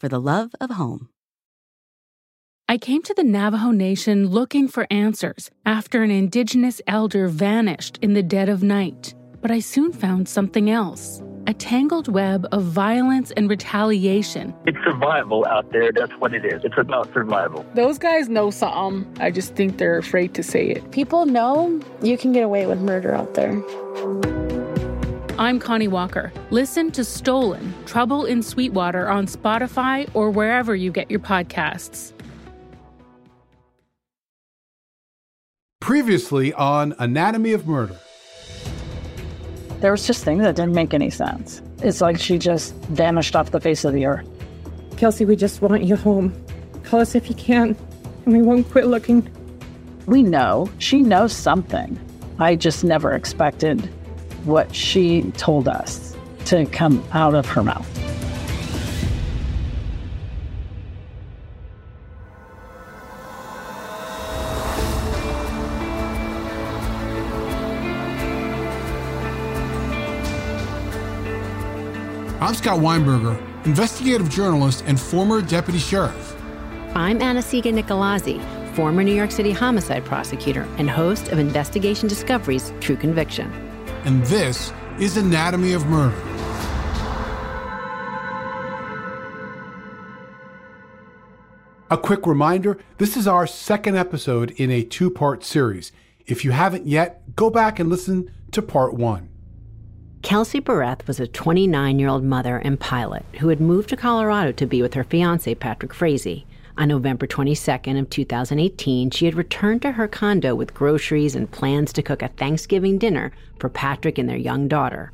for the love of home. I came to the Navajo Nation looking for answers after an indigenous elder vanished in the dead of night. But I soon found something else a tangled web of violence and retaliation. It's survival out there. That's what it is. It's about survival. Those guys know something. I just think they're afraid to say it. People know you can get away with murder out there. I'm Connie Walker. Listen to Stolen Trouble in Sweetwater on Spotify or wherever you get your podcasts. Previously on Anatomy of Murder. There was just things that didn't make any sense. It's like she just vanished off the face of the earth. Kelsey, we just want you home. Call us if you can, and we won't quit looking. We know she knows something. I just never expected what she told us to come out of her mouth. I'm Scott Weinberger, investigative journalist and former deputy sheriff. I'm Anna-Sigga Nicolazzi, former New York City homicide prosecutor and host of Investigation Discovery's True Conviction. And this is Anatomy of Murder. A quick reminder this is our second episode in a two part series. If you haven't yet, go back and listen to part one. Kelsey Berreth was a 29 year old mother and pilot who had moved to Colorado to be with her fiance, Patrick Frazee. On November 22nd of 2018, she had returned to her condo with groceries and plans to cook a Thanksgiving dinner for Patrick and their young daughter.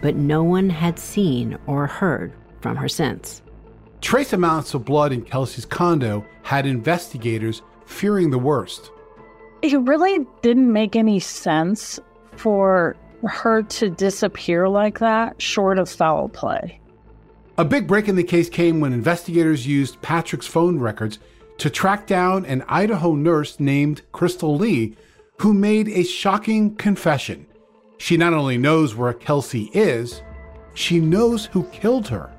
But no one had seen or heard from her since. Trace amounts of blood in Kelsey's condo had investigators fearing the worst. It really didn't make any sense for her to disappear like that, short of foul play. A big break in the case came when investigators used Patrick's phone records to track down an Idaho nurse named Crystal Lee, who made a shocking confession. She not only knows where Kelsey is, she knows who killed her.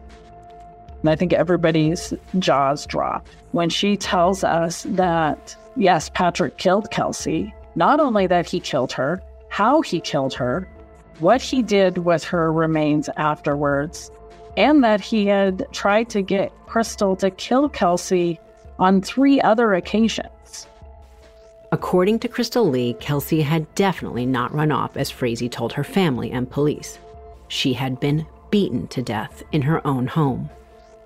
I think everybody's jaws dropped when she tells us that, yes, Patrick killed Kelsey. Not only that he killed her, how he killed her, what he did with her remains afterwards, and that he had tried to get Crystal to kill Kelsey on three other occasions. According to Crystal Lee, Kelsey had definitely not run off as Frazee told her family and police. She had been beaten to death in her own home.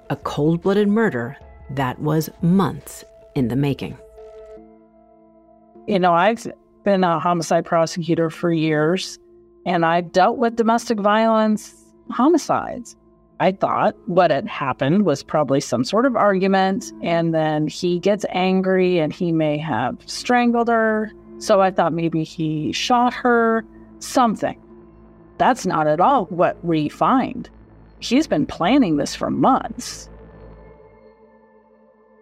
A cold blooded murder that was months in the making. You know, I've been a homicide prosecutor for years, and I've dealt with domestic violence homicides. I thought what had happened was probably some sort of argument, and then he gets angry and he may have strangled her. So I thought maybe he shot her, something. That's not at all what we find. He's been planning this for months.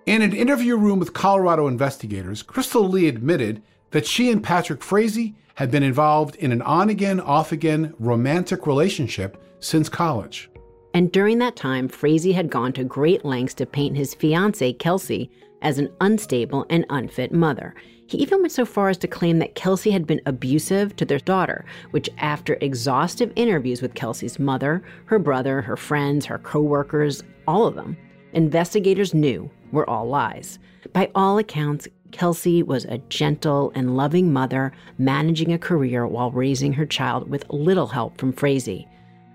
In an interview room with Colorado investigators, Crystal Lee admitted that she and Patrick Frazee had been involved in an on again, off again romantic relationship since college. And during that time, Frazee had gone to great lengths to paint his fiancee, Kelsey, as an unstable and unfit mother. He even went so far as to claim that Kelsey had been abusive to their daughter, which, after exhaustive interviews with Kelsey's mother, her brother, her friends, her coworkers, all of them, investigators knew were all lies. By all accounts, Kelsey was a gentle and loving mother managing a career while raising her child with little help from Frazee.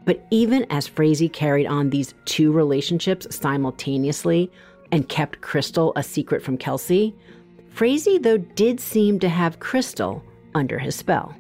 But even as Frazee carried on these two relationships simultaneously and kept Crystal a secret from Kelsey, Frazee, though, did seem to have Crystal under his spell.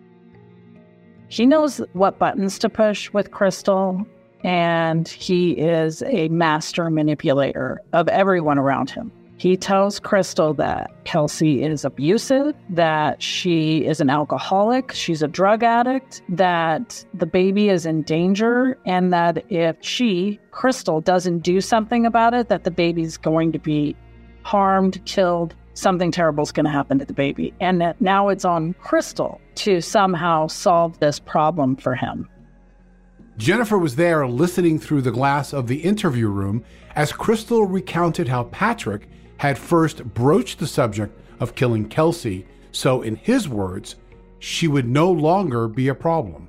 He knows what buttons to push with Crystal, and he is a master manipulator of everyone around him. He tells Crystal that Kelsey is abusive, that she is an alcoholic, she's a drug addict, that the baby is in danger, and that if she, Crystal, doesn't do something about it, that the baby's going to be harmed, killed, something terrible is going to happen to the baby. And that now it's on Crystal to somehow solve this problem for him. Jennifer was there listening through the glass of the interview room as Crystal recounted how Patrick had first broached the subject of killing Kelsey, so in his words, she would no longer be a problem.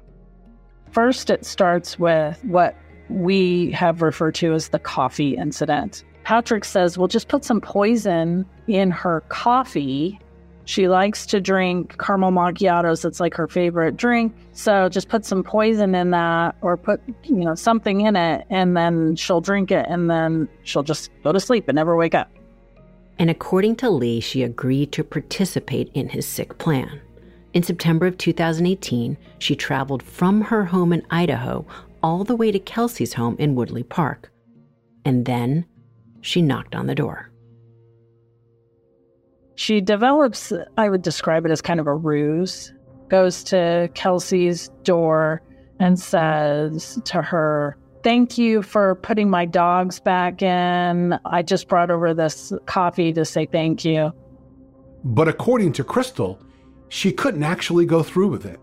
First, it starts with what we have referred to as the coffee incident. Patrick says, Well, just put some poison in her coffee. She likes to drink caramel macchiatos. It's like her favorite drink. So just put some poison in that or put, you know, something in it and then she'll drink it and then she'll just go to sleep and never wake up. And according to Lee, she agreed to participate in his sick plan. In September of 2018, she traveled from her home in Idaho all the way to Kelsey's home in Woodland Park. And then she knocked on the door. She develops, I would describe it as kind of a ruse, goes to Kelsey's door and says to her, Thank you for putting my dogs back in. I just brought over this coffee to say thank you. But according to Crystal, she couldn't actually go through with it.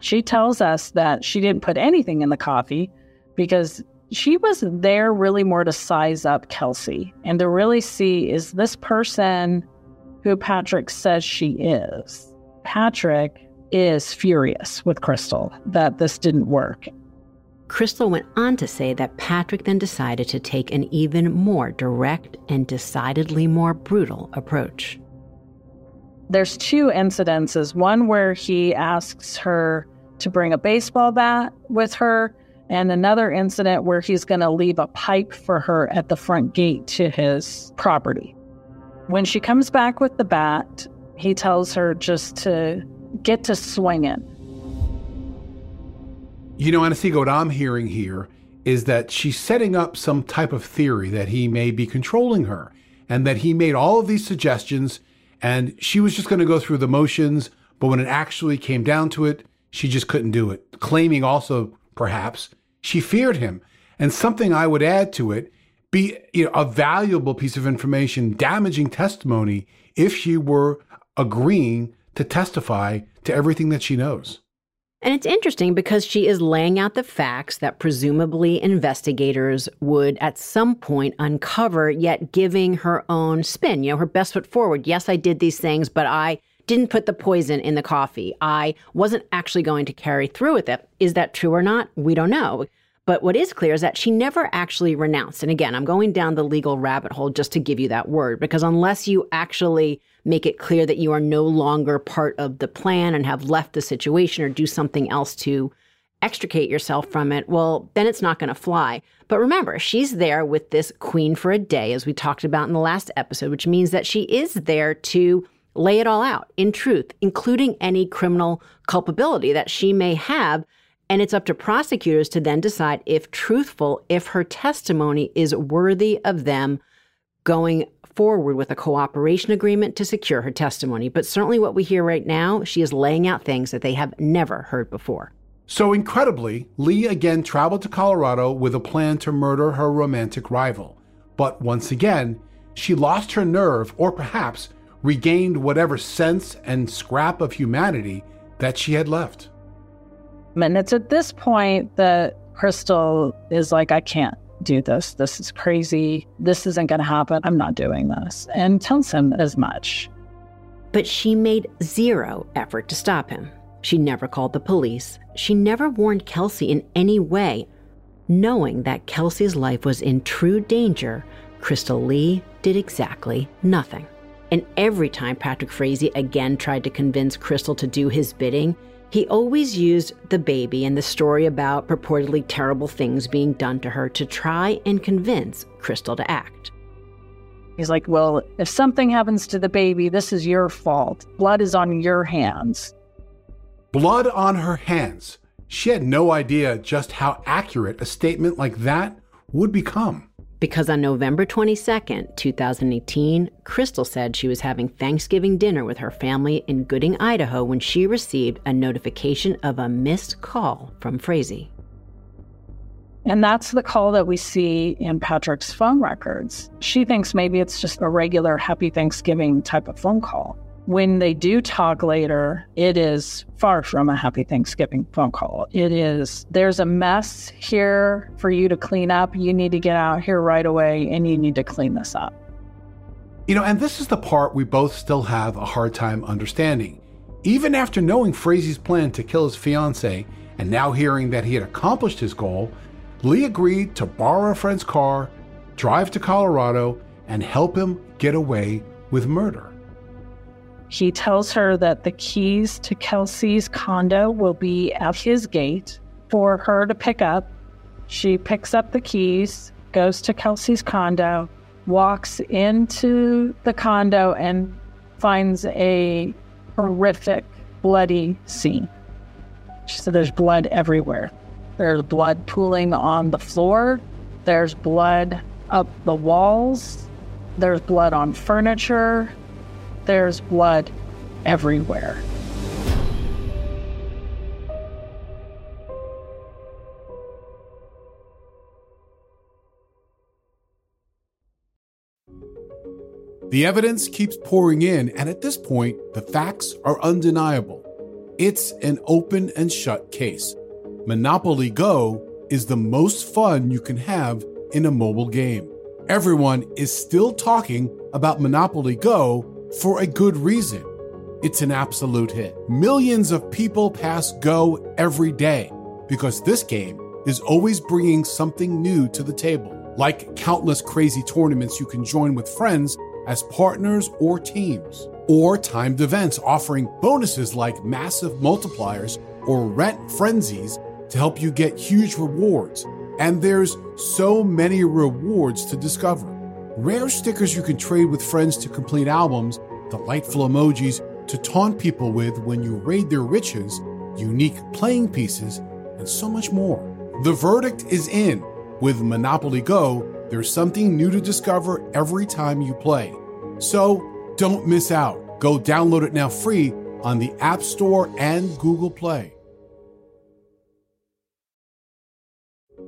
She tells us that she didn't put anything in the coffee because she was there really more to size up Kelsey and to really see is this person who Patrick says she is. Patrick is furious with Crystal that this didn't work. Crystal went on to say that Patrick then decided to take an even more direct and decidedly more brutal approach. There's two incidences one where he asks her to bring a baseball bat with her, and another incident where he's going to leave a pipe for her at the front gate to his property. When she comes back with the bat, he tells her just to get to swinging you know, Anna-Sigga, what I'm hearing here is that she's setting up some type of theory that he may be controlling her and that he made all of these suggestions and she was just going to go through the motions, but when it actually came down to it, she just couldn't do it. Claiming also, perhaps, she feared him. And something I would add to it be you know, a valuable piece of information, damaging testimony if she were agreeing to testify to everything that she knows. And it's interesting because she is laying out the facts that presumably investigators would at some point uncover, yet giving her own spin, you know, her best foot forward. Yes, I did these things, but I didn't put the poison in the coffee. I wasn't actually going to carry through with it. Is that true or not? We don't know. But what is clear is that she never actually renounced. And again, I'm going down the legal rabbit hole just to give you that word, because unless you actually make it clear that you are no longer part of the plan and have left the situation or do something else to extricate yourself from it, well, then it's not going to fly. But remember, she's there with this queen for a day, as we talked about in the last episode, which means that she is there to lay it all out in truth, including any criminal culpability that she may have. And it's up to prosecutors to then decide if truthful, if her testimony is worthy of them going forward with a cooperation agreement to secure her testimony. But certainly, what we hear right now, she is laying out things that they have never heard before. So, incredibly, Lee again traveled to Colorado with a plan to murder her romantic rival. But once again, she lost her nerve, or perhaps regained whatever sense and scrap of humanity that she had left. And it's at this point that Crystal is like, I can't do this. This is crazy. This isn't going to happen. I'm not doing this. And tells him as much. But she made zero effort to stop him. She never called the police. She never warned Kelsey in any way. Knowing that Kelsey's life was in true danger, Crystal Lee did exactly nothing. And every time Patrick Frazee again tried to convince Crystal to do his bidding, he always used the baby and the story about purportedly terrible things being done to her to try and convince Crystal to act. He's like, Well, if something happens to the baby, this is your fault. Blood is on your hands. Blood on her hands. She had no idea just how accurate a statement like that would become. Because on November 22nd, 2018, Crystal said she was having Thanksgiving dinner with her family in Gooding, Idaho, when she received a notification of a missed call from Frazee. And that's the call that we see in Patrick's phone records. She thinks maybe it's just a regular Happy Thanksgiving type of phone call. When they do talk later, it is far from a Happy Thanksgiving phone call. It is, there's a mess here for you to clean up. You need to get out here right away and you need to clean this up. You know, and this is the part we both still have a hard time understanding. Even after knowing Frazee's plan to kill his fiancee and now hearing that he had accomplished his goal, Lee agreed to borrow a friend's car, drive to Colorado, and help him get away with murder. He tells her that the keys to Kelsey's condo will be at his gate for her to pick up. She picks up the keys, goes to Kelsey's condo, walks into the condo, and finds a horrific, bloody scene. She said there's blood everywhere. There's blood pooling on the floor, there's blood up the walls, there's blood on furniture, there's blood everywhere. The evidence keeps pouring in, and at this point, the facts are undeniable. It's an open and shut case. Monopoly Go is the most fun you can have in a mobile game. Everyone is still talking about Monopoly Go for a good reason. It's an absolute hit. Millions of people pass Go every day because this game is always bringing something new to the table, like countless crazy tournaments you can join with friends as partners or teams, or timed events offering bonuses like massive multipliers or rent frenzies to help you get huge rewards. And there's so many rewards to discover. Rare stickers you can trade with friends to complete albums, delightful emojis to taunt people with when you raid their riches, unique playing pieces, and so much more. The verdict is in. With Monopoly Go, there's something new to discover every time you play. So don't miss out. Go download it now free on the App Store and Google Play.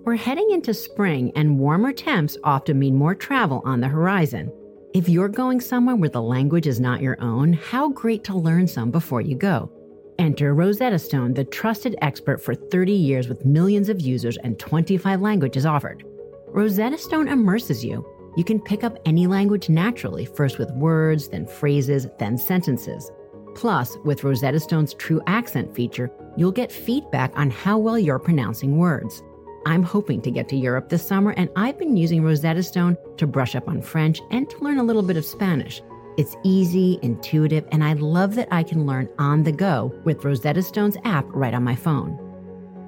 We're heading into spring, and warmer temps often mean more travel on the horizon. If you're going somewhere where the language is not your own, how great to learn some before you go. Enter Rosetta Stone, the trusted expert for 30 years with millions of users and 25 languages offered. Rosetta Stone immerses you. You can pick up any language naturally, first with words, then phrases, then sentences. Plus, with Rosetta Stone's True Accent feature, you'll get feedback on how well you're pronouncing words. I'm hoping to get to Europe this summer, and I've been using Rosetta Stone to brush up on French and to learn a little bit of Spanish. It's easy, intuitive, and I love that I can learn on the go with Rosetta Stone's app right on my phone.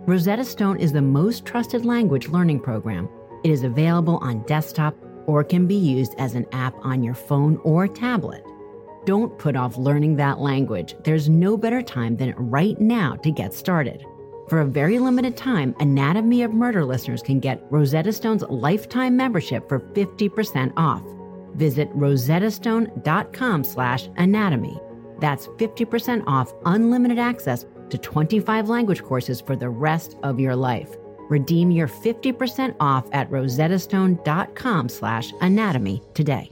Rosetta Stone is the most trusted language learning program. It is available on desktop or can be used as an app on your phone or tablet. Don't put off learning that language. There's no better time than right now to get started. For a very limited time, Anatomy of Murder listeners can get Rosetta Stone's lifetime membership for 50% off. Visit rosettastone.com slash anatomy. That's 50% off unlimited access to 25 language courses for the rest of your life. Redeem your 50% off at rosettastone.com slash anatomy today.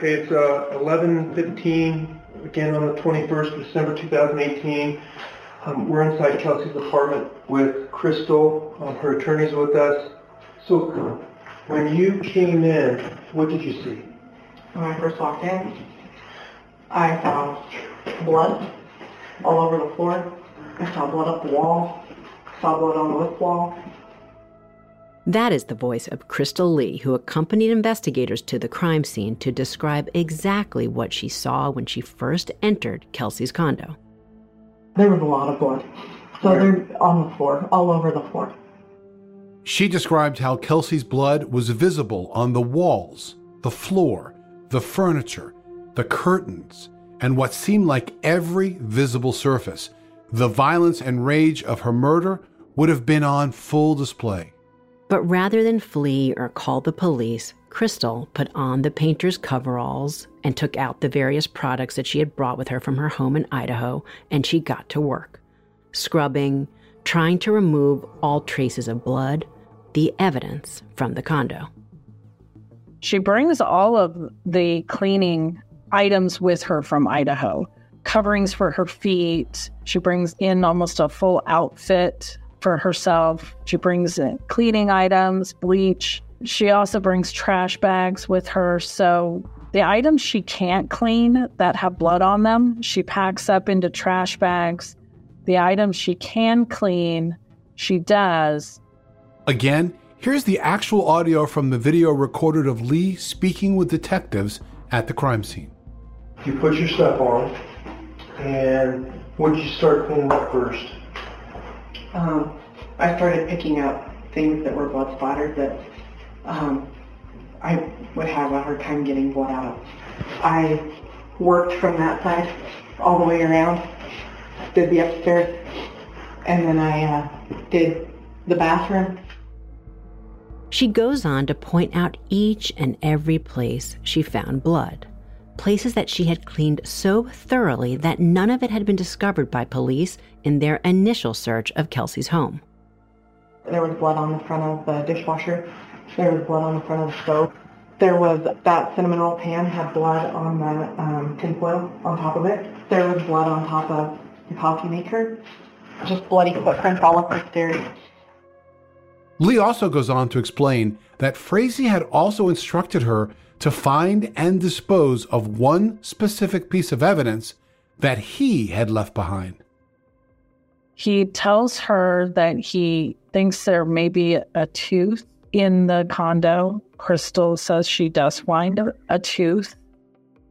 It's uh, 11:15 again on the 21st December 2018. Um, we're inside Kelsey's apartment with Crystal. Um, her attorney's with us. So when you came in, what did you see? When I first walked in, I saw blood all over the floor. I saw blood up the wall, I saw blood on the wall. That is the voice of Crystal Lee, who accompanied investigators to the crime scene to describe exactly what she saw when she first entered Kelsey's condo. There was a lot of blood. So they're on the floor, all over the floor. She described how Kelsey's blood was visible on the walls, the floor, the furniture, the curtains, and what seemed like every visible surface. The violence and rage of her murder would have been on full display. But rather than flee or call the police, Crystal put on the painter's coveralls and took out the various products that she had brought with her from her home in Idaho, and she got to work, scrubbing, trying to remove all traces of blood, the evidence from the condo. She brings all of the cleaning items with her from Idaho coverings for her feet. She brings in almost a full outfit for herself. She brings in cleaning items, bleach. She also brings trash bags with her. So the items she can't clean that have blood on them, she packs up into trash bags. The items she can clean, she does. Again, here's the actual audio from the video recorded of Lee speaking with detectives at the crime scene. You put your stuff on, and what did you start cleaning up first? Um, I started picking up things that were blood splattered that um, I would have a hard time getting blood out of. I worked from that side all the way around, did the upstairs, and then I uh, did the bathroom. She goes on to point out each and every place she found blood places that she had cleaned so thoroughly that none of it had been discovered by police in their initial search of Kelsey's home. There was blood on the front of the dishwasher. There was blood on the front of the stove. There was that cinnamon roll pan had blood on the um, tinfoil on top of it. There was blood on top of the coffee maker. Just bloody footprints all up the stairs. Lee also goes on to explain that Frazee had also instructed her to find and dispose of one specific piece of evidence that he had left behind. He tells her that he thinks there may be a tooth in the condo. Crystal says she does find a, a tooth.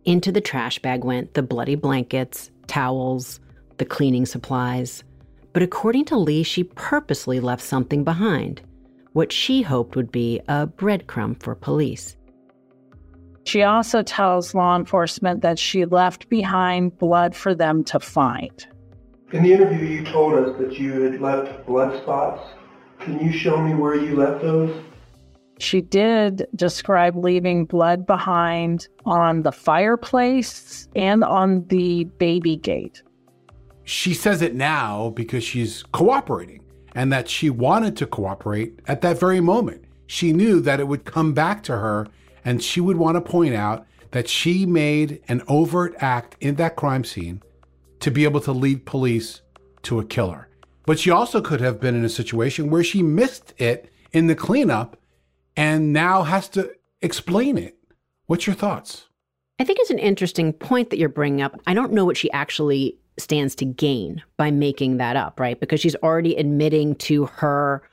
Into the trash bag went the bloody blankets, towels, the cleaning supplies. But according to Lee, she purposely left something behind, what she hoped would be a breadcrumb for police. She also tells law enforcement that she left behind blood for them to find. In the interview, you told us that you had left blood spots. Can you show me where you left those? She did describe leaving blood behind on the fireplace and on the baby gate. She says it now because she's cooperating and that she wanted to cooperate at that very moment. She knew that it would come back to her and she would want to point out that she made an overt act in that crime scene to be able to lead police to a killer. But she also could have been in a situation where she missed it in the cleanup and now has to explain it. What's your thoughts? I think it's an interesting point that you're bringing up. I don't know what she actually stands to gain by making that up, right? Because she's already admitting to her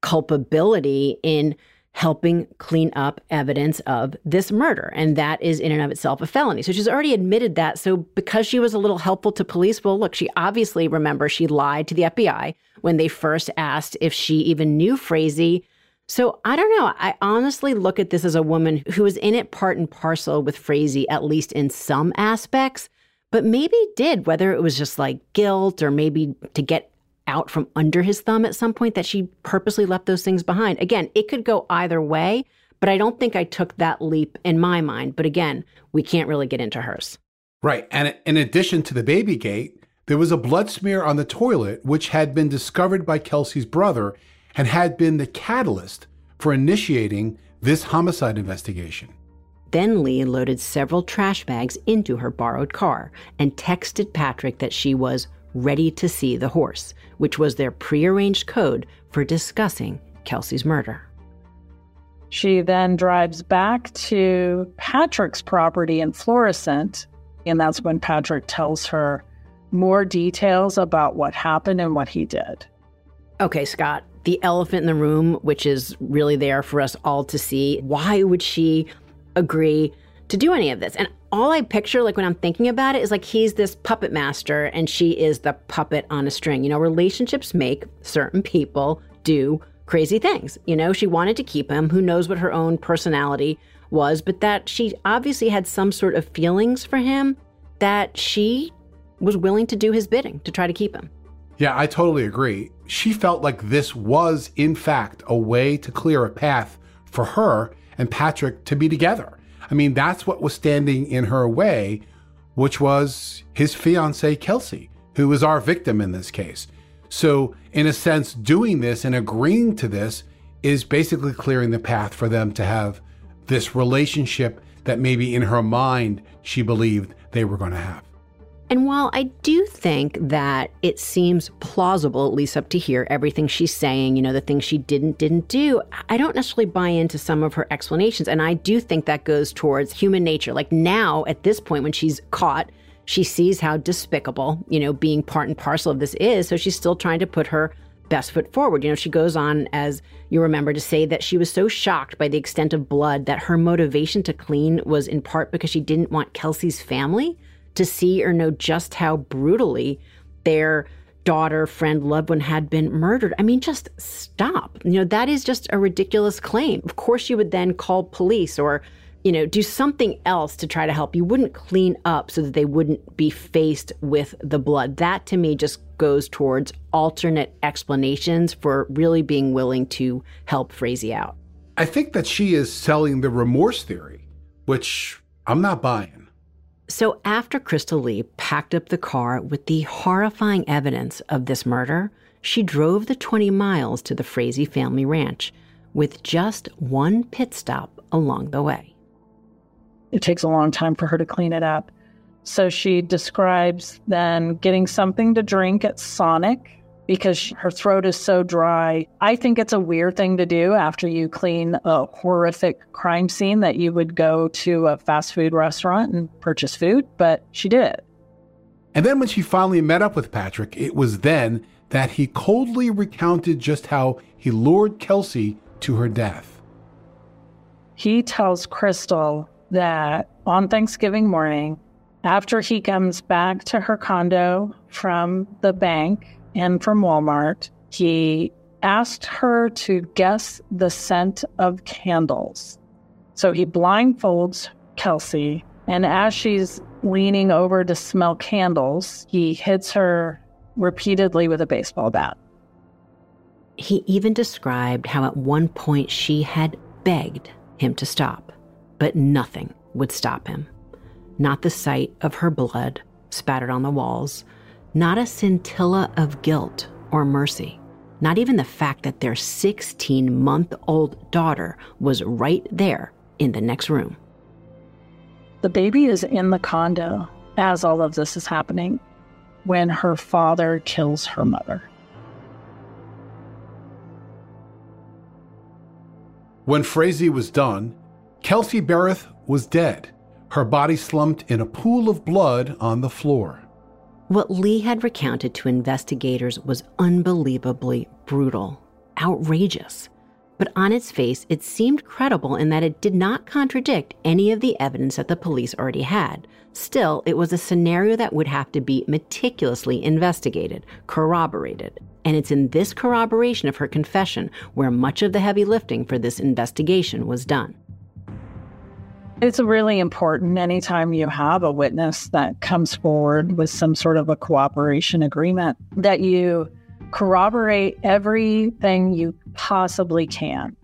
culpability in helping clean up evidence of this murder. And that is in and of itself a felony. So she's already admitted that. So because she was a little helpful to police, well, look, she obviously, remember, she lied to the FBI when they first asked if she even knew Frazee. So I don't know. I honestly look at this as a woman who was in it part and parcel with Frazee, at least in some aspects, but maybe did, whether it was just like guilt or maybe to get out from under his thumb at some point that she purposely left those things behind. Again, it could go either way, but I don't think I took that leap in my mind. But again, we can't really get into hers. Right. And in addition to the baby gate, there was a blood smear on the toilet, which had been discovered by Kelsey's brother and had been the catalyst for initiating this homicide investigation. Then Lee loaded several trash bags into her borrowed car and texted Patrick that she was ready to see the horse, which was their prearranged code for discussing Kelsey's murder. She then drives back to Patrick's property in Florissant, and that's when Patrick tells her more details about what happened and what he did. Okay, Scott, the elephant in the room, which is really there for us all to see. Why would she agree to do any of this? And all I picture, like when I'm thinking about it, is like he's this puppet master and she is the puppet on a string. You know, relationships make certain people do crazy things. You know, she wanted to keep him. Who knows what her own personality was, but that she obviously had some sort of feelings for him that she was willing to do his bidding to try to keep him. Yeah, I totally agree. She felt like this was, in fact, a way to clear a path for her and Patrick to be together. I mean, that's what was standing in her way, which was his fiancee, Kelsey, who was our victim in this case. So, in a sense, doing this and agreeing to this is basically clearing the path for them to have this relationship that maybe in her mind she believed they were going to have. And while I do think that it seems plausible, at least up to here, everything she's saying, you know, the things she didn't didn't do, I don't necessarily buy into some of her explanations. And I do think that goes towards human nature. Like now, at this point, when she's caught, she sees how despicable, you know, being part and parcel of this is. So she's still trying to put her best foot forward. You know, she goes on, as you remember, to say that she was so shocked by the extent of blood that her motivation to clean was in part because she didn't want Kelsey's family to see or know just how brutally their daughter, friend, loved one had been murdered. I mean, just stop. You know, that is just a ridiculous claim. Of course, you would then call police or, you know, do something else to try to help. You wouldn't clean up so that they wouldn't be faced with the blood. That to me just goes towards alternate explanations for really being willing to help Frazee out. I think that she is selling the remorse theory, which I'm not buying. So, after Crystal Lee packed up the car with the horrifying evidence of this murder, she drove the 20 miles to the Frazee family ranch with just one pit stop along the way. It takes a long time for her to clean it up. So she describes then getting something to drink at Sonic because her throat is so dry. I think it's a weird thing to do after you clean a horrific crime scene that you would go to a fast food restaurant and purchase food, but she did. it. And then when she finally met up with Patrick, it was then that he coldly recounted just how he lured Kelsey to her death. He tells Crystal that on Thanksgiving morning, after he comes back to her condo from the bank, and from Walmart. He asked her to guess the scent of candles. So he blindfolds Kelsey, and as she's leaning over to smell candles, he hits her repeatedly with a baseball bat. He even described how at one point she had begged him to stop, but nothing would stop him. Not the sight of her blood spattered on the walls, not a scintilla of guilt or mercy. Not even the fact that their 16 month old daughter was right there in the next room. The baby is in the condo as all of this is happening when her father kills her mother. When Frazee was done, Kelsey Berreth was dead, her body slumped in a pool of blood on the floor. What Lee had recounted to investigators was unbelievably brutal, outrageous. But on its face, it seemed credible in that it did not contradict any of the evidence that the police already had. Still, it was a scenario that would have to be meticulously investigated, corroborated. And it's in this corroboration of her confession where much of the heavy lifting for this investigation was done. It's really important anytime you have a witness that comes forward with some sort of a cooperation agreement that you corroborate everything you possibly can.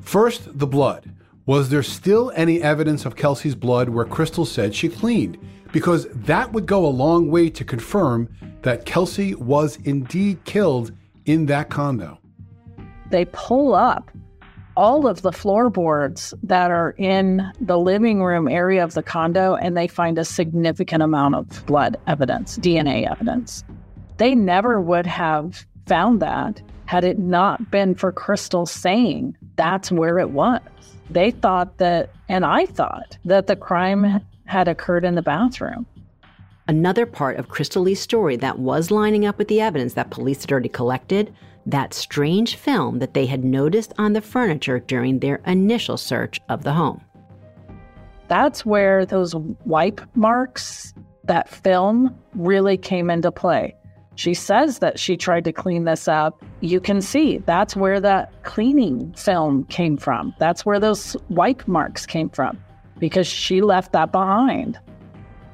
First, the blood. Was there still any evidence of Kelsey's blood where Crystal said she cleaned? Because that would go a long way to confirm that Kelsey was indeed killed in that condo. They pull up all of the floorboards that are in the living room area of the condo and they find a significant amount of blood evidence, DNA evidence. They never would have found that had it not been for Crystal saying that's where it was. They thought that, and I thought, that the crime had occurred in the bathroom. Another part of Crystal Lee's story that was lining up with the evidence that police had already collected that strange film that they had noticed on the furniture during their initial search of the home. That's where those wipe marks, that film, really came into play. She says that she tried to clean this up. You can see that's where that cleaning film came from. That's where those wipe marks came from because she left that behind.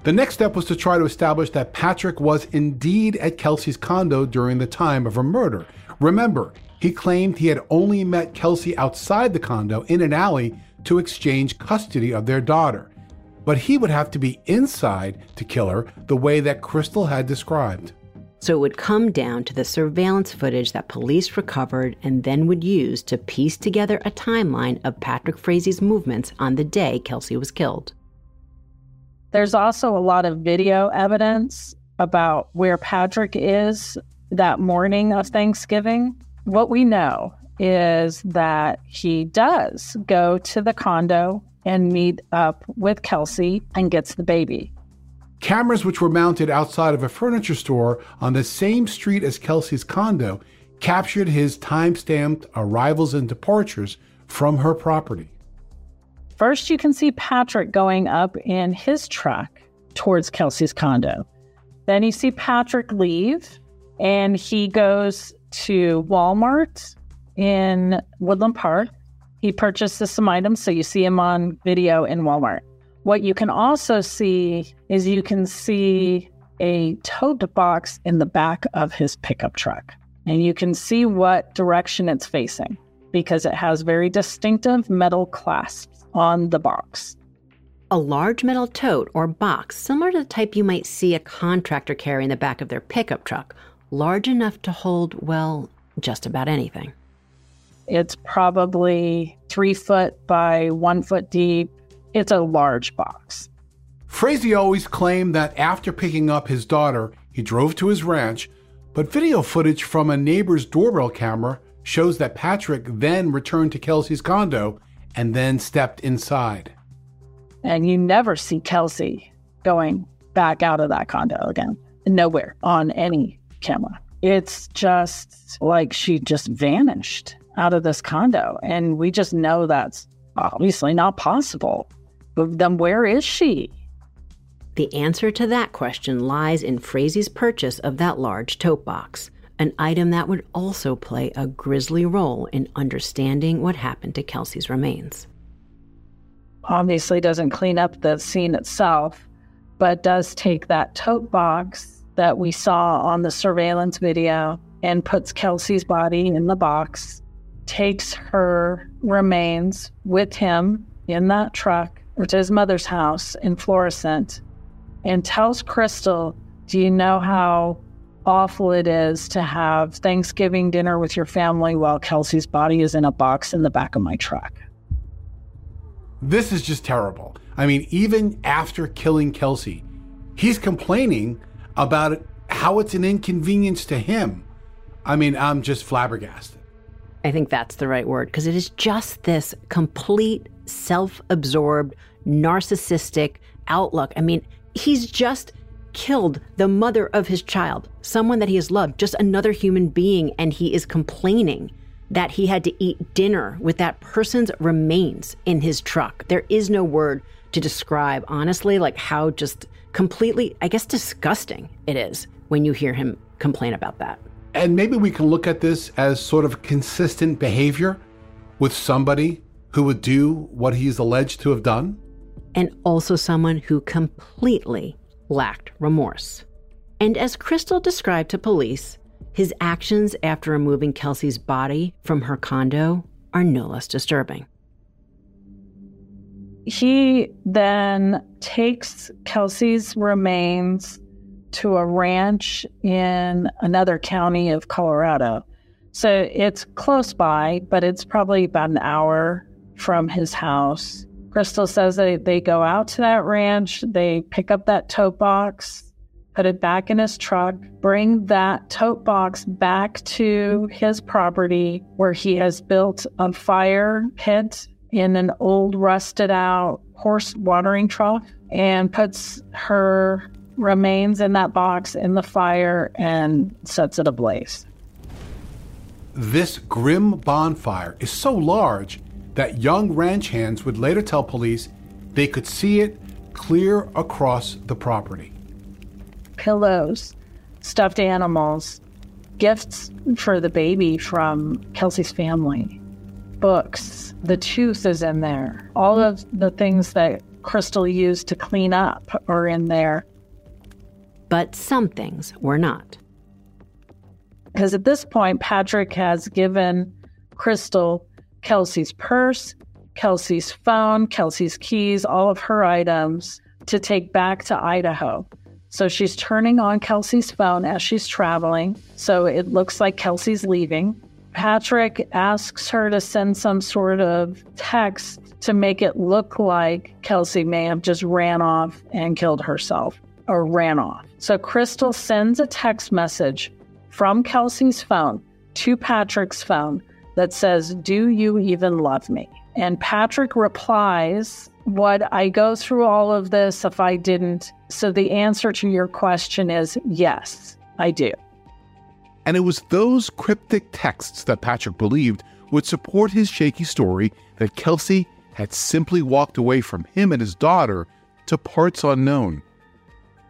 The next step was to try to establish that Patrick was indeed at Kelsey's condo during the time of her murder. Remember, he claimed he had only met Kelsey outside the condo in an alley to exchange custody of their daughter. But he would have to be inside to kill her the way that Crystal had described. So it would come down to the surveillance footage that police recovered and then would use to piece together a timeline of Patrick Frazee's movements on the day Kelsey was killed. There's also a lot of video evidence about where Patrick is that morning of Thanksgiving. What we know is that he does go to the condo and meet up with Kelsey and gets the baby. Cameras which were mounted outside of a furniture store on the same street as Kelsey's condo captured his time stamped arrivals and departures from her property. First, you can see Patrick going up in his truck towards Kelsey's condo. Then you see Patrick leave and he goes to Walmart in Woodland Park. He purchases some items, so you see him on video in Walmart. What you can also see is you can see a tote box in the back of his pickup truck, and you can see what direction it's facing because it has very distinctive metal clasps on the box. A large metal tote or box, similar to the type you might see a contractor carry in the back of their pickup truck, large enough to hold, well, just about anything. It's probably three foot by one foot deep. It's a large box. Frazee always claimed that after picking up his daughter, he drove to his ranch, but video footage from a neighbor's doorbell camera shows that Patrick then returned to Kelsey's condo and then stepped inside. And you never see Kelsey going back out of that condo again. Nowhere on any It's just like she just vanished out of this condo. And we just know that's obviously not possible. But then where is she? The answer to that question lies in Frazee's purchase of that large tote box, an item that would also play a grisly role in understanding what happened to Kelsey's remains. Obviously, doesn't clean up the scene itself, but does take that tote box that we saw on the surveillance video and puts Kelsey's body in the box, takes her remains with him in that truck to his mother's house in Florissant, and tells Crystal, Do you know how awful it is to have Thanksgiving dinner with your family while Kelsey's body is in a box in the back of my truck? This is just terrible. I mean, even after killing Kelsey, he's complaining about how it's an inconvenience to him. I mean, I'm just flabbergasted. I think that's the right word because it is just this complete self absorbed, narcissistic outlook. I mean, he's just killed the mother of his child, someone that he has loved, just another human being, and he is complaining that he had to eat dinner with that person's remains in his truck. There is no word to describe, honestly, like how just completely, I guess, disgusting it is when you hear him complain about that. And maybe we can look at this as sort of consistent behavior with somebody who would do what he's alleged to have done. And also someone who completely lacked remorse. And as Crystal described to police, his actions after removing Kelsey's body from her condo are no less disturbing. He then takes Kelsey's remains to a ranch in another county of Colorado. So it's close by, but it's probably about an hour from his house. Crystal says that they go out to that ranch, they pick up that tote box, put it back in his truck, bring that tote box back to his property where he has built a fire pit in an old rusted out horse watering trough and puts her remains in that box in the fire and sets it ablaze. This grim bonfire is so large that young ranch hands would later tell police they could see it clear across the property. Pillows, stuffed animals, gifts for the baby from Kelsey's family, books, the tooth is in there. All of the things that Crystal used to clean up are in there. But some things were not. Because at this point, Patrick has given Crystal Kelsey's purse, Kelsey's phone, Kelsey's keys, all of her items to take back to Idaho. So she's turning on Kelsey's phone as she's traveling. So it looks like Kelsey's leaving. Patrick asks her to send some sort of text to make it look like Kelsey may have just ran off and killed herself or ran off. So Crystal sends a text message from Kelsey's phone to Patrick's phone that says, Do you even love me? And Patrick replies, Would I go through all of this if I didn't? So the answer to your question is yes, I do. And it was those cryptic texts that Patrick believed would support his shaky story that Kelsey had simply walked away from him and his daughter to parts unknown.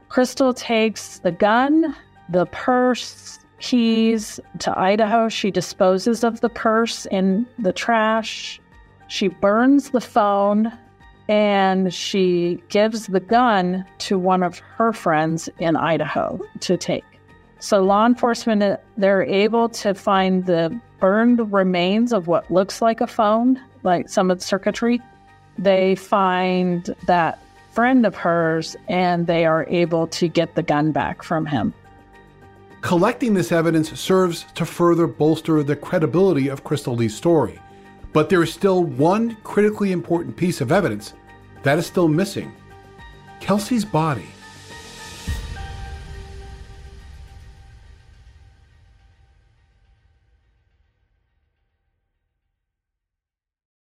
Crystal takes the gun, the purse, keys to Idaho. She disposes of the purse in the trash. She burns the phone and she gives the gun to one of her friends in Idaho to take. So law enforcement uh, they're able to find the burned remains of what looks like a phone, like some of the circuitry. They find that friend of hers and they are able to get the gun back from him. Collecting this evidence serves to further bolster the credibility of Crystal Lee's story. But there is still one critically important piece of evidence that is still missing Kelsey's body.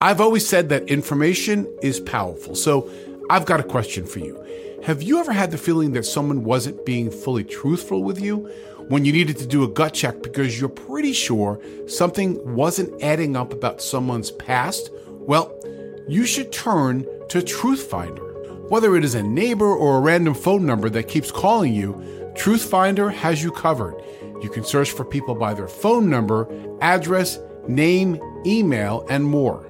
I've always said that information is powerful, so I've got a question for you. Have you ever had the feeling that someone wasn't being fully truthful with you when you needed to do a gut check because you're pretty sure something wasn't adding up about someone's past? Well, you should turn to Truthfinder. Whether it is a neighbor or a random phone number that keeps calling you, Truthfinder has you covered. You can search for people by their phone number, address, name, email, and more.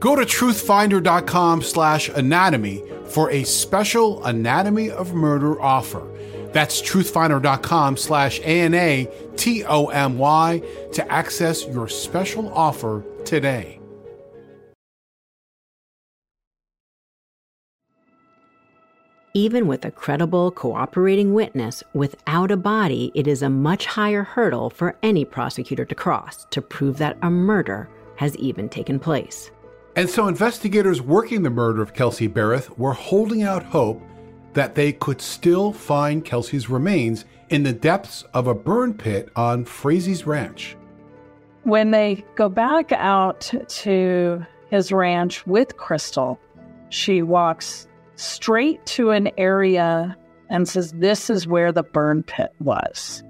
Go to truthfinder.com slash anatomy for a special Anatomy of Murder offer. That's truthfinder.com slash A-N-A-T-O-M-Y to access your special offer today. Even with a credible cooperating witness without a body, it is a much higher hurdle for any prosecutor to cross to prove that a murder has even taken place. And so investigators working the murder of Kelsey Berreth were holding out hope that they could still find Kelsey's remains in the depths of a burn pit on Frazee's ranch. When they go back out to his ranch with Crystal, she walks straight to an area and says, This is where the burn pit was.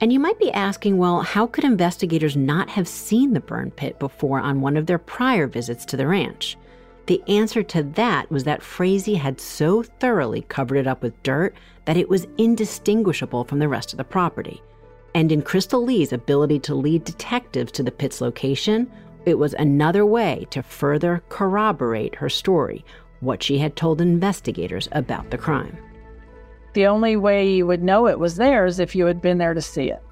And you might be asking, well, how could investigators not have seen the burn pit before on one of their prior visits to the ranch? The answer to that was that Frazee had so thoroughly covered it up with dirt that it was indistinguishable from the rest of the property. And in Crystal Lee's ability to lead detectives to the pit's location, it was another way to further corroborate her story, what she had told investigators about the crime. The only way you would know it was there is if you had been there to see it.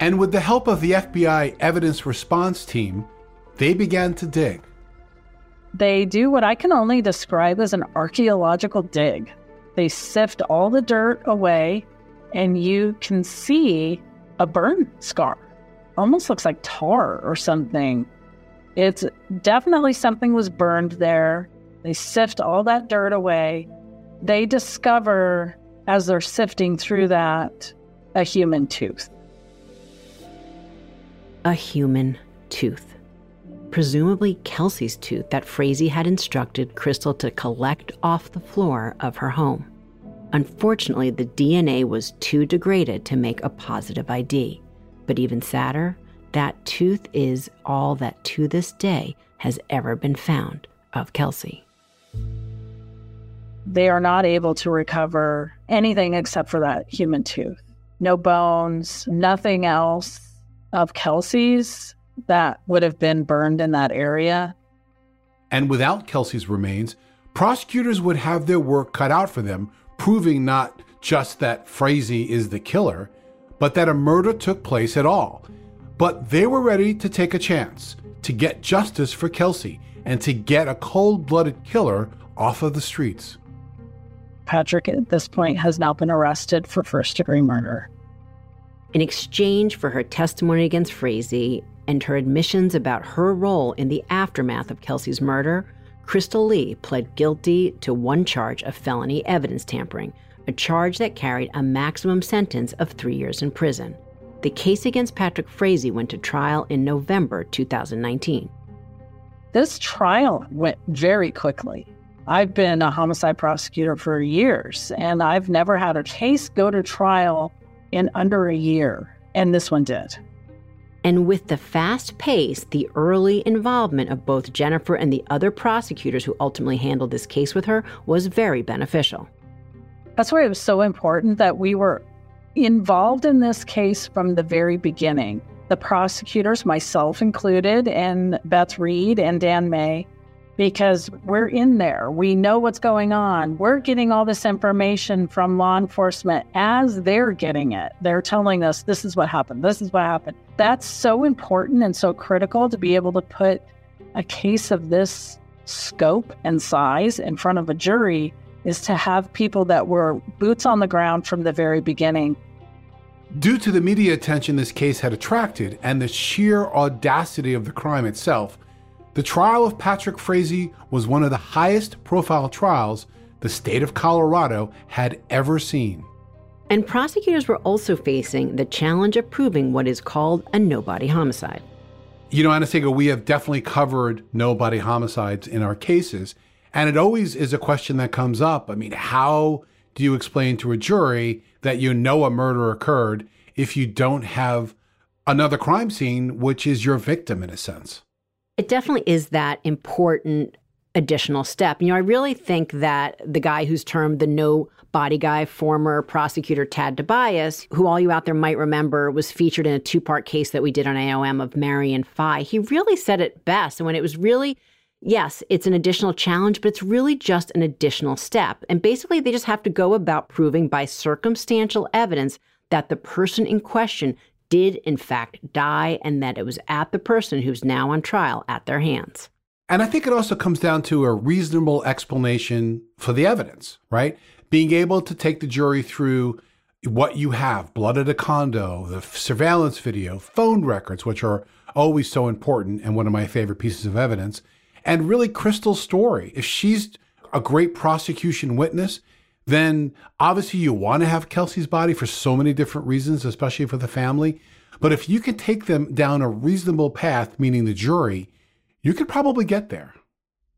And with the help of the FBI evidence response team, they began to dig. They do what I can only describe as an archaeological dig. They sift all the dirt away and you can see a burn scar. Almost looks like tar or something. It's definitely something was burned there. They sift all that dirt away. They discover, as they're sifting through that, a human tooth. A human tooth. Presumably Kelsey's tooth that Frazee had instructed Crystal to collect off the floor of her home. Unfortunately, the DNA was too degraded to make a positive ID. But even sadder, that tooth is all that to this day has ever been found of Kelsey. They are not able to recover anything except for that human tooth. No bones, nothing else of Kelsey's that would have been burned in that area. And without Kelsey's remains, prosecutors would have their work cut out for them, proving not just that Frazee is the killer, but that a murder took place at all. But they were ready to take a chance to get justice for Kelsey and to get a cold blooded killer off of the streets. Patrick, at this point, has now been arrested for first degree murder. In exchange for her testimony against Frazee and her admissions about her role in the aftermath of Kelsey's murder, Crystal Lee pled guilty to one charge of felony evidence tampering, a charge that carried a maximum sentence of three years in prison. The case against Patrick Frazee went to trial in November 2019. This trial went very quickly. I've been a homicide prosecutor for years, and I've never had a case go to trial in under a year, and this one did. And with the fast pace, the early involvement of both Jennifer and the other prosecutors who ultimately handled this case with her was very beneficial. That's why it was so important that we were involved in this case from the very beginning. The prosecutors, myself included, and Beth Reed and Dan May, because mm-hmm. we're in there. We know what's going on. We're getting all this information from law enforcement as they're getting it. They're telling us this is what happened, this is what happened. That's so important and so critical to be able to put a case of this scope and size in front of a jury is to have people that were boots on the ground from the very beginning. Due to the media attention this case had attracted and the sheer audacity of the crime itself, the trial of Patrick Frazee was one of the highest profile trials the state of Colorado had ever seen. And prosecutors were also facing the challenge of proving what is called a nobody homicide. You know, Anastasia, we have definitely covered nobody homicides in our cases. And it always is a question that comes up. I mean, how do you explain to a jury that you know a murder occurred if you don't have another crime scene, which is your victim in a sense? It definitely is that important additional step. You know, I really think that the guy who's termed the no body guy, former prosecutor Tad DiBiase, who all you out there might remember was featured in a two part case that we did on AOM of Marion Fye, he really said it best. And when it was really, yes, it's an additional challenge, but it's really just an additional step. And basically, they just have to go about proving by circumstantial evidence that the person in question did in fact die and that it was at the person who's now on trial at their hands. And I think it also comes down to a reasonable explanation for the evidence, right? Being able to take the jury through what you have blood at a condo, the surveillance video, phone records, which are always so important and one of my favorite pieces of evidence, and really Crystal's story. If she's a great prosecution witness, then obviously you want to have Kelsey's body for so many different reasons, especially for the family. But if you can take them down a reasonable path, meaning the jury, you could probably get there.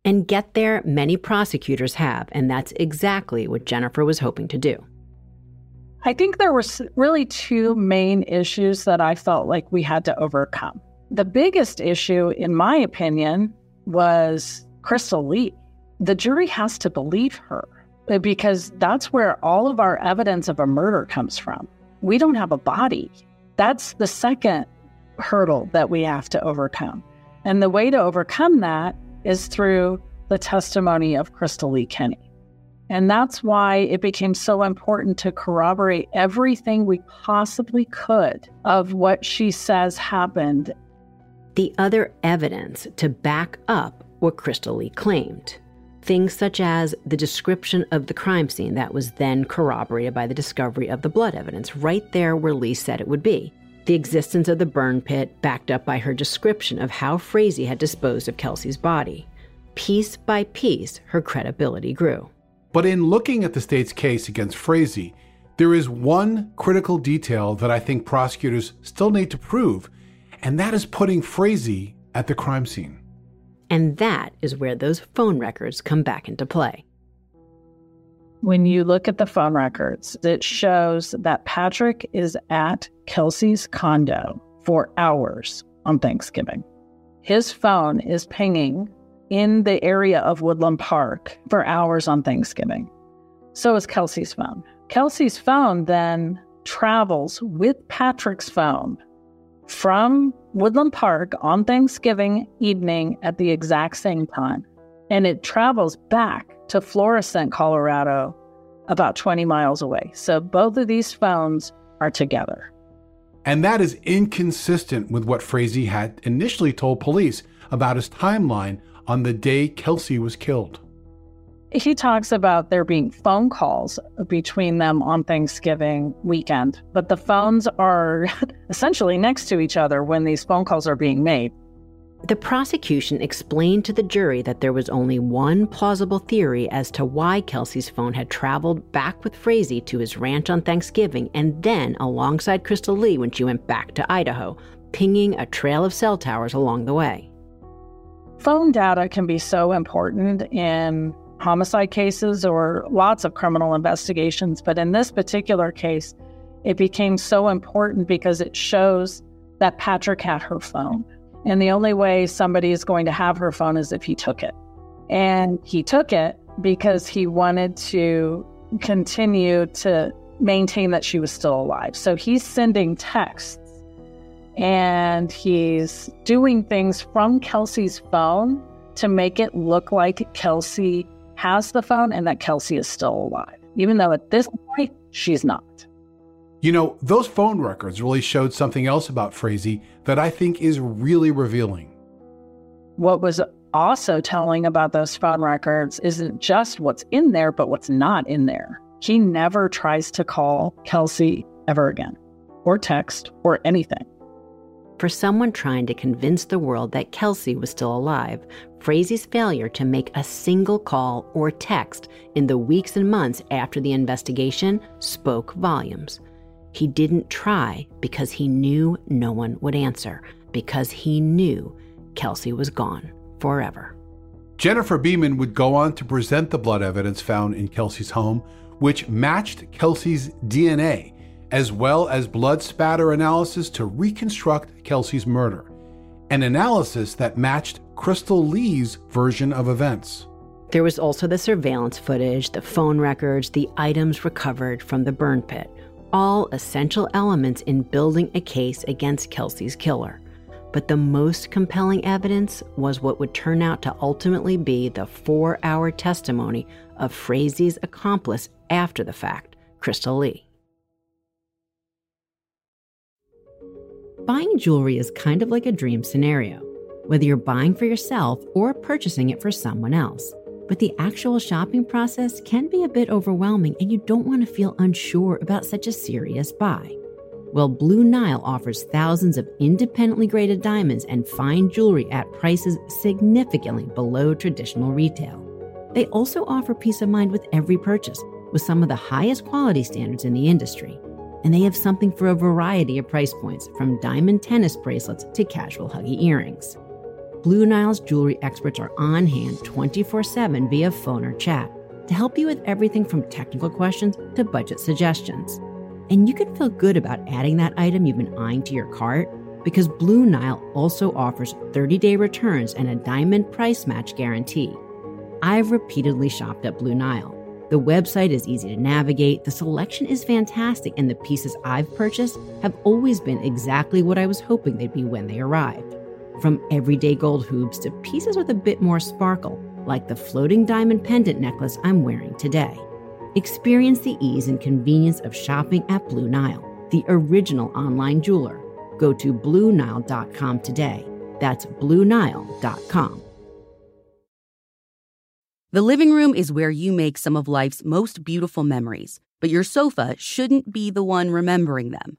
And get there, many prosecutors have, and that's exactly what Jennifer was hoping to do. I think there were really two main issues that I felt like we had to overcome. The biggest issue, in my opinion, was Crystal Lee. The jury has to believe her. Because that's where all of our evidence of a murder comes from. We don't have a body. That's the second hurdle that we have to overcome. And the way to overcome that is through the testimony of Crystal Lee Kenney. And that's why it became so important to corroborate everything we possibly could of what she says happened. The other evidence to back up what Crystal Lee claimed Things such as the description of the crime scene that was then corroborated by the discovery of the blood evidence right there where Lee said it would be. The existence of the burn pit backed up by her description of how Frazee had disposed of Kelsey's body. Piece by piece, her credibility grew. But in looking at the state's case against Frazee, there is one critical detail that I think prosecutors still need to prove, and that is putting Frazee at the crime scene. And that is where those phone records come back into play. When you look at the phone records, it shows that Patrick is at Kelsey's condo for hours on Thanksgiving. His phone is pinging in the area of Woodland Park for hours on Thanksgiving. So is Kelsey's phone. Kelsey's phone then travels with Patrick's phone from Woodland Park on Thanksgiving evening at the exact same time. And it travels back to Florissant, Colorado, about 20 miles away. So both of these phones are together. And that is inconsistent with what Frazee had initially told police about his timeline on the day Kelsey was killed. He talks about there being phone calls between them on Thanksgiving weekend, but the phones are essentially next to each other when these phone calls are being made. The prosecution explained to the jury that there was only one plausible theory as to why Kelsey's phone had traveled back with Frazee to his ranch on Thanksgiving and then alongside Crystal Lee when she went back to Idaho, pinging a trail of cell towers along the way. Phone data can be so important in homicide cases or lots of criminal investigations, but in this particular case, it became so important because it shows that Patrick had her phone. And the only way somebody is going to have her phone is if he took it. And he took it because he wanted to continue to maintain that she was still alive. So he's sending texts and he's doing things from Kelsey's phone to make it look like Kelsey has the phone and that Kelsey is still alive, even though at this point she's not. You know, those phone records really showed something else about Frazee that I think is really revealing. What was also telling about those phone records isn't just what's in there, but what's not in there. He never tries to call Kelsey ever again, or text, or anything. For someone trying to convince the world that Kelsey was still alive, Frazee's failure to make a single call or text in the weeks and months after the investigation spoke volumes. He didn't try because he knew no one would answer, because he knew Kelsey was gone forever. Jennifer Viehman would go on to present the blood evidence found in Kelsey's home, which matched Kelsey's DNA, as well as blood spatter analysis to reconstruct Kelsey's murder, an analysis that matched Crystal Lee's version of events. There was also the surveillance footage, the phone records, the items recovered from the burn pit all essential elements in building a case against Kelsey's killer. But the most compelling evidence was what would turn out to ultimately be the four hour testimony of Frazee's accomplice after the fact, Crystal Lee. Buying jewelry is kind of like a dream scenario, whether you're buying for yourself or purchasing it for someone else but the actual shopping process can be a bit overwhelming and you don't want to feel unsure about such a serious buy. Well, Blue Nile offers thousands of independently graded diamonds and fine jewelry at prices significantly below traditional retail. They also offer peace of mind with every purchase, with some of the highest quality standards in the industry. And they have something for a variety of price points, from diamond tennis bracelets to casual huggy earrings. Blue Nile's jewelry experts are on hand 24 7 via phone or chat to help you with everything from technical questions to budget suggestions. And you can feel good about adding that item you've been eyeing to your cart because Blue Nile also offers 30 day returns and a diamond price match guarantee. I've repeatedly shopped at Blue Nile. The website is easy to navigate, the selection is fantastic, and the pieces I've purchased have always been exactly what I was hoping they'd be when they arrived from everyday gold hoops to pieces with a bit more sparkle, like the floating diamond pendant necklace I'm wearing today. Experience the ease and convenience of shopping at Blue Nile, the original online jeweler. Go to BlueNile.com today. That's BlueNile.com. The living room is where you make some of life's most beautiful memories, but your sofa shouldn't be the one remembering them.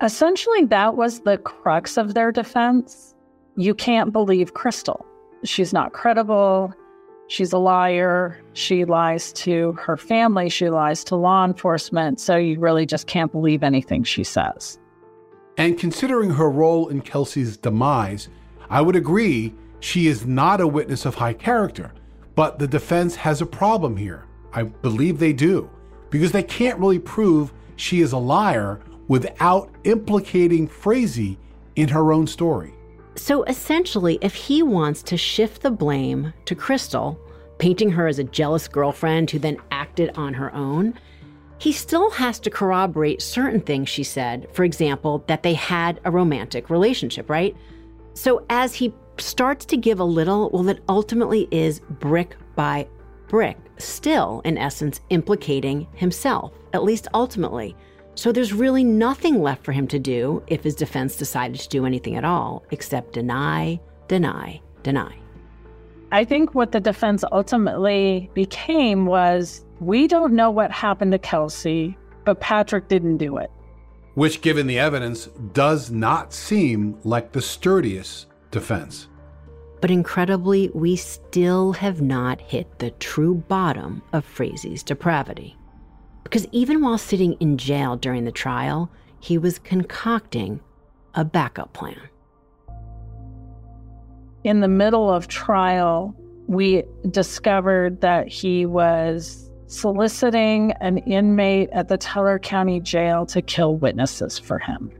Essentially, that was the crux of their defense. You can't believe Crystal. She's not credible. She's a liar. She lies to her family. She lies to law enforcement. So you really just can't believe anything she says. And considering her role in Kelsey's demise, I would agree she is not a witness of high character. But the defense has a problem here. I believe they do, because they can't really prove she is a liar without implicating Frazee in her own story. So essentially, if he wants to shift the blame to Crystal, painting her as a jealous girlfriend who then acted on her own, he still has to corroborate certain things she said. For example, that they had a romantic relationship, right? So as he starts to give a little, well, it ultimately is brick by brick, still, in essence, implicating himself, at least ultimately. So there's really nothing left for him to do if his defense decided to do anything at all except deny, deny, deny. I think what the defense ultimately became was we don't know what happened to Kelsey, but Patrick didn't do it. Which, given the evidence, does not seem like the sturdiest defense. But incredibly, we still have not hit the true bottom of Frazee's depravity. Because even while sitting in jail during the trial, he was concocting a backup plan. In the middle of trial, we discovered that he was soliciting an inmate at the Teller County Jail to kill witnesses for him.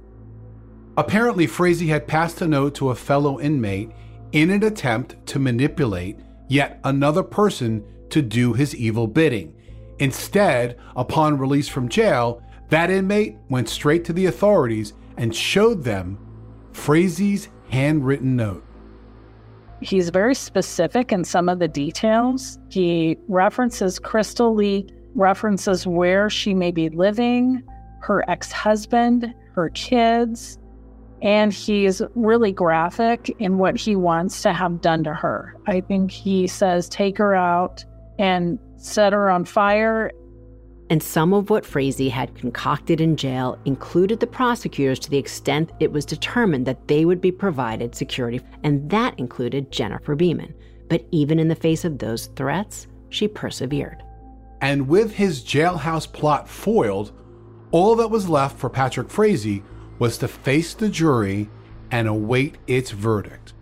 Apparently, Frazee had passed a note to a fellow inmate in an attempt to manipulate yet another person to do his evil bidding. Instead, upon release from jail, that inmate went straight to the authorities and showed them Frazee's handwritten note. He's very specific in some of the details. He references Crystal Lee, references where she may be living, her ex husband, her kids, and he's really graphic in what he wants to have done to her. I think he says, take her out and set her on fire. And some of what Frazee had concocted in jail included the prosecutors to the extent it was determined that they would be provided security, and that included Jennifer Viehman. But even in the face of those threats, she persevered. And with his jailhouse plot foiled, all that was left for Patrick Frazee was to face the jury and await its verdict.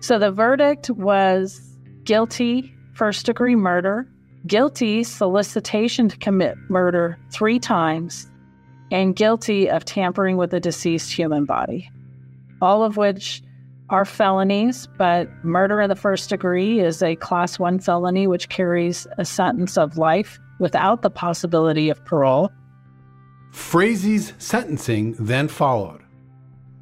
So the verdict was guilty first degree murder, guilty solicitation to commit murder three times, and guilty of tampering with a deceased human body. All of which are felonies, but murder in the first degree is a class one felony, which carries a sentence of life without the possibility of parole. Frazee's sentencing then followed.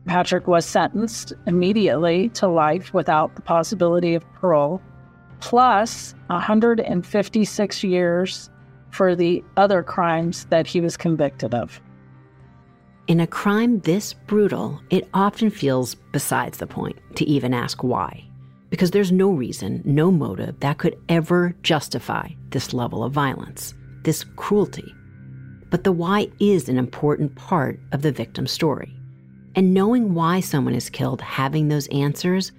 Patrick was sentenced immediately to life without the possibility of parole, plus 156 years for the other crimes that he was convicted of. In a crime this brutal, it often feels besides the point to even ask why, because there's no reason, no motive that could ever justify this level of violence, this cruelty. But the why is an important part of the victim's story. And knowing why someone is killed, having those answers,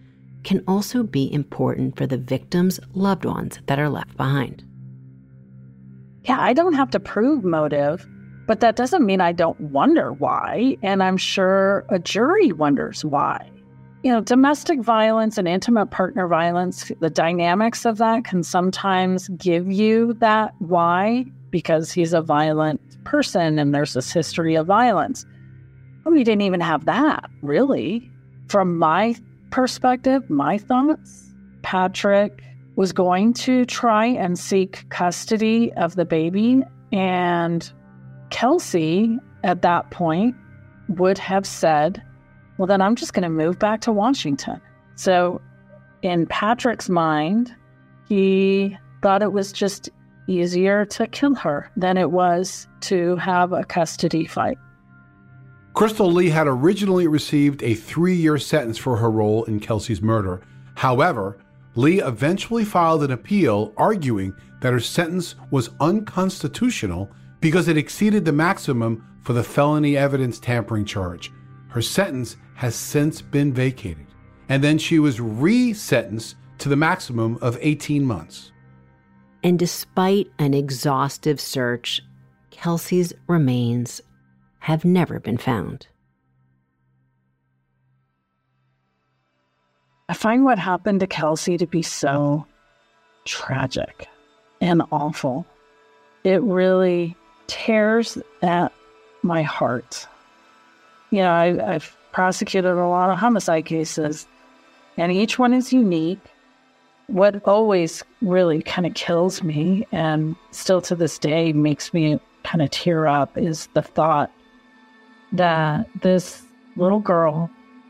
can also be important for the victim's loved ones that are left behind. Yeah, I don't have to prove motive, but that doesn't mean I don't wonder why. And I'm sure a jury wonders why. You know, domestic violence and intimate partner violence, the dynamics of that can sometimes give you that why because he's a violent person and there's this history of violence. Oh, we didn't even have that, really. From my perspective, my thoughts, Patrick was going to try and seek custody of the baby. And Kelsey, at that point, would have said, Well, then I'm just going to move back to Washington. So, in Patrick's mind, he thought it was just easier to kill her than it was to have a custody fight. Crystal Lee had originally received a three year sentence for her role in Kelsey's murder. However, Lee eventually filed an appeal arguing that her sentence was unconstitutional because it exceeded the maximum for the felony evidence tampering charge. Her sentence has since been vacated, and then she was re sentenced to the maximum of 18 months. And despite an exhaustive search, Kelsey's remains have never been found. I find what happened to Kelsey to be so tragic and awful. It really tears at my heart. You know, I, have prosecuted a lot of homicide cases, and each one is unique. What always really kind of kills me, and still to this day makes me kind of tear up, is the thought that this little girl,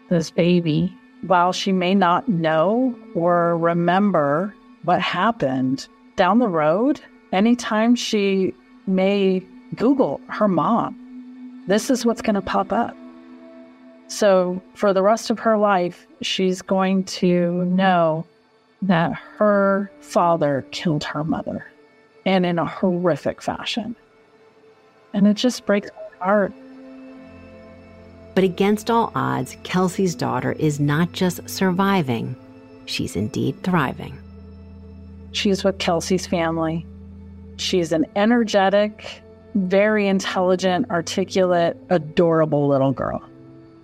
this baby, while she may not know or remember what happened down the road, anytime she may Google her mom, this is what's going to pop up. So, for the rest of her life, she's going to know that her father killed her mother and in a horrific fashion. And it just breaks my heart. But against all odds, Kelsey's daughter is not just surviving, she's indeed thriving. She's with Kelsey's family. She's an energetic, very intelligent, articulate, adorable little girl.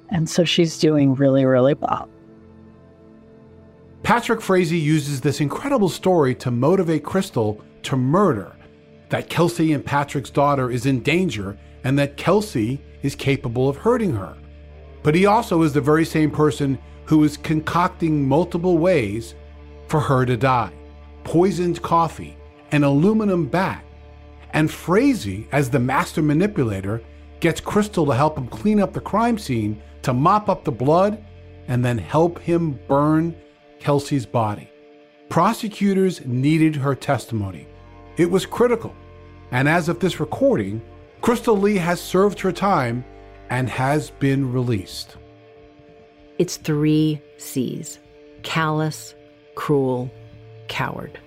And so she's doing really, really well. Patrick Frazee uses this incredible story to motivate Crystal to murder, that Kelsey and Patrick's daughter is in danger, and that Kelsey is capable of hurting her. But he also is the very same person who is concocting multiple ways for her to die poisoned coffee, an aluminum bat. And Frazee, as the master manipulator, gets Crystal to help him clean up the crime scene, to mop up the blood, and then help him burn Kelsey's body. Prosecutors needed her testimony. It was critical. And as of this recording, Crystal Lee has served her time and has been released. It's three C's callous, cruel, coward.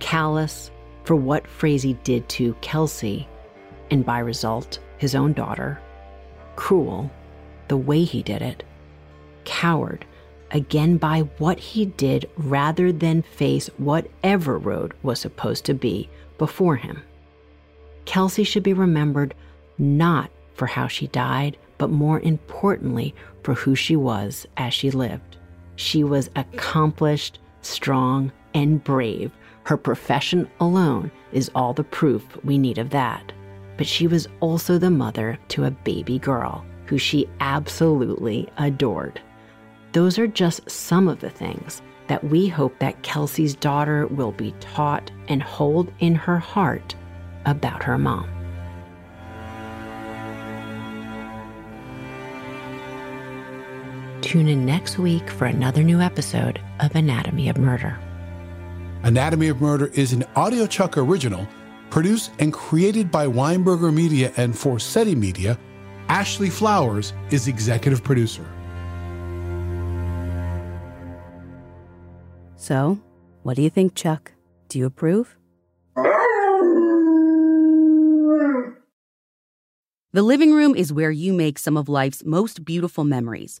Callous for what Frazee did to Kelsey, and by result, his own daughter. Cruel, the way he did it. Coward, again by what he did rather than face whatever road was supposed to be before him. Kelsey should be remembered not for how she died, but more importantly, for who she was as she lived. She was accomplished, strong, and brave. Her profession alone is all the proof we need of that. But she was also the mother to a baby girl who she absolutely adored. Those are just some of the things that we hope that Kelsey's daughter will be taught and hold in her heart about her mom. Tune in next week for another new episode of Anatomy of Murder. Anatomy of Murder is an Audio Chuck original produced and created by Weinberger Media and Forsetti Media. Ashley Flowers is executive producer. So, what do you think, Chuck? Do you approve? The living room is where you make some of life's most beautiful memories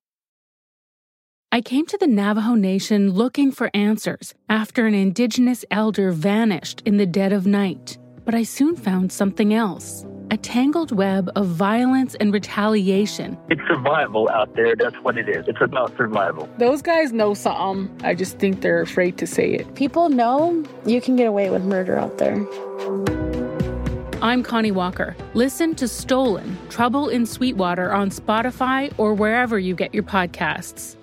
I came to the Navajo Nation looking for answers after an indigenous elder vanished in the dead of night, but But I soon found something else a tangled web of violence and retaliation. It's survival out there. That's what it is. It's about survival. Those guys know something. I just think they're afraid to say it. People know you can get away with murder out there. I'm Connie Walker. Listen to Stolen Trouble in Sweetwater on Spotify or wherever you get your podcasts.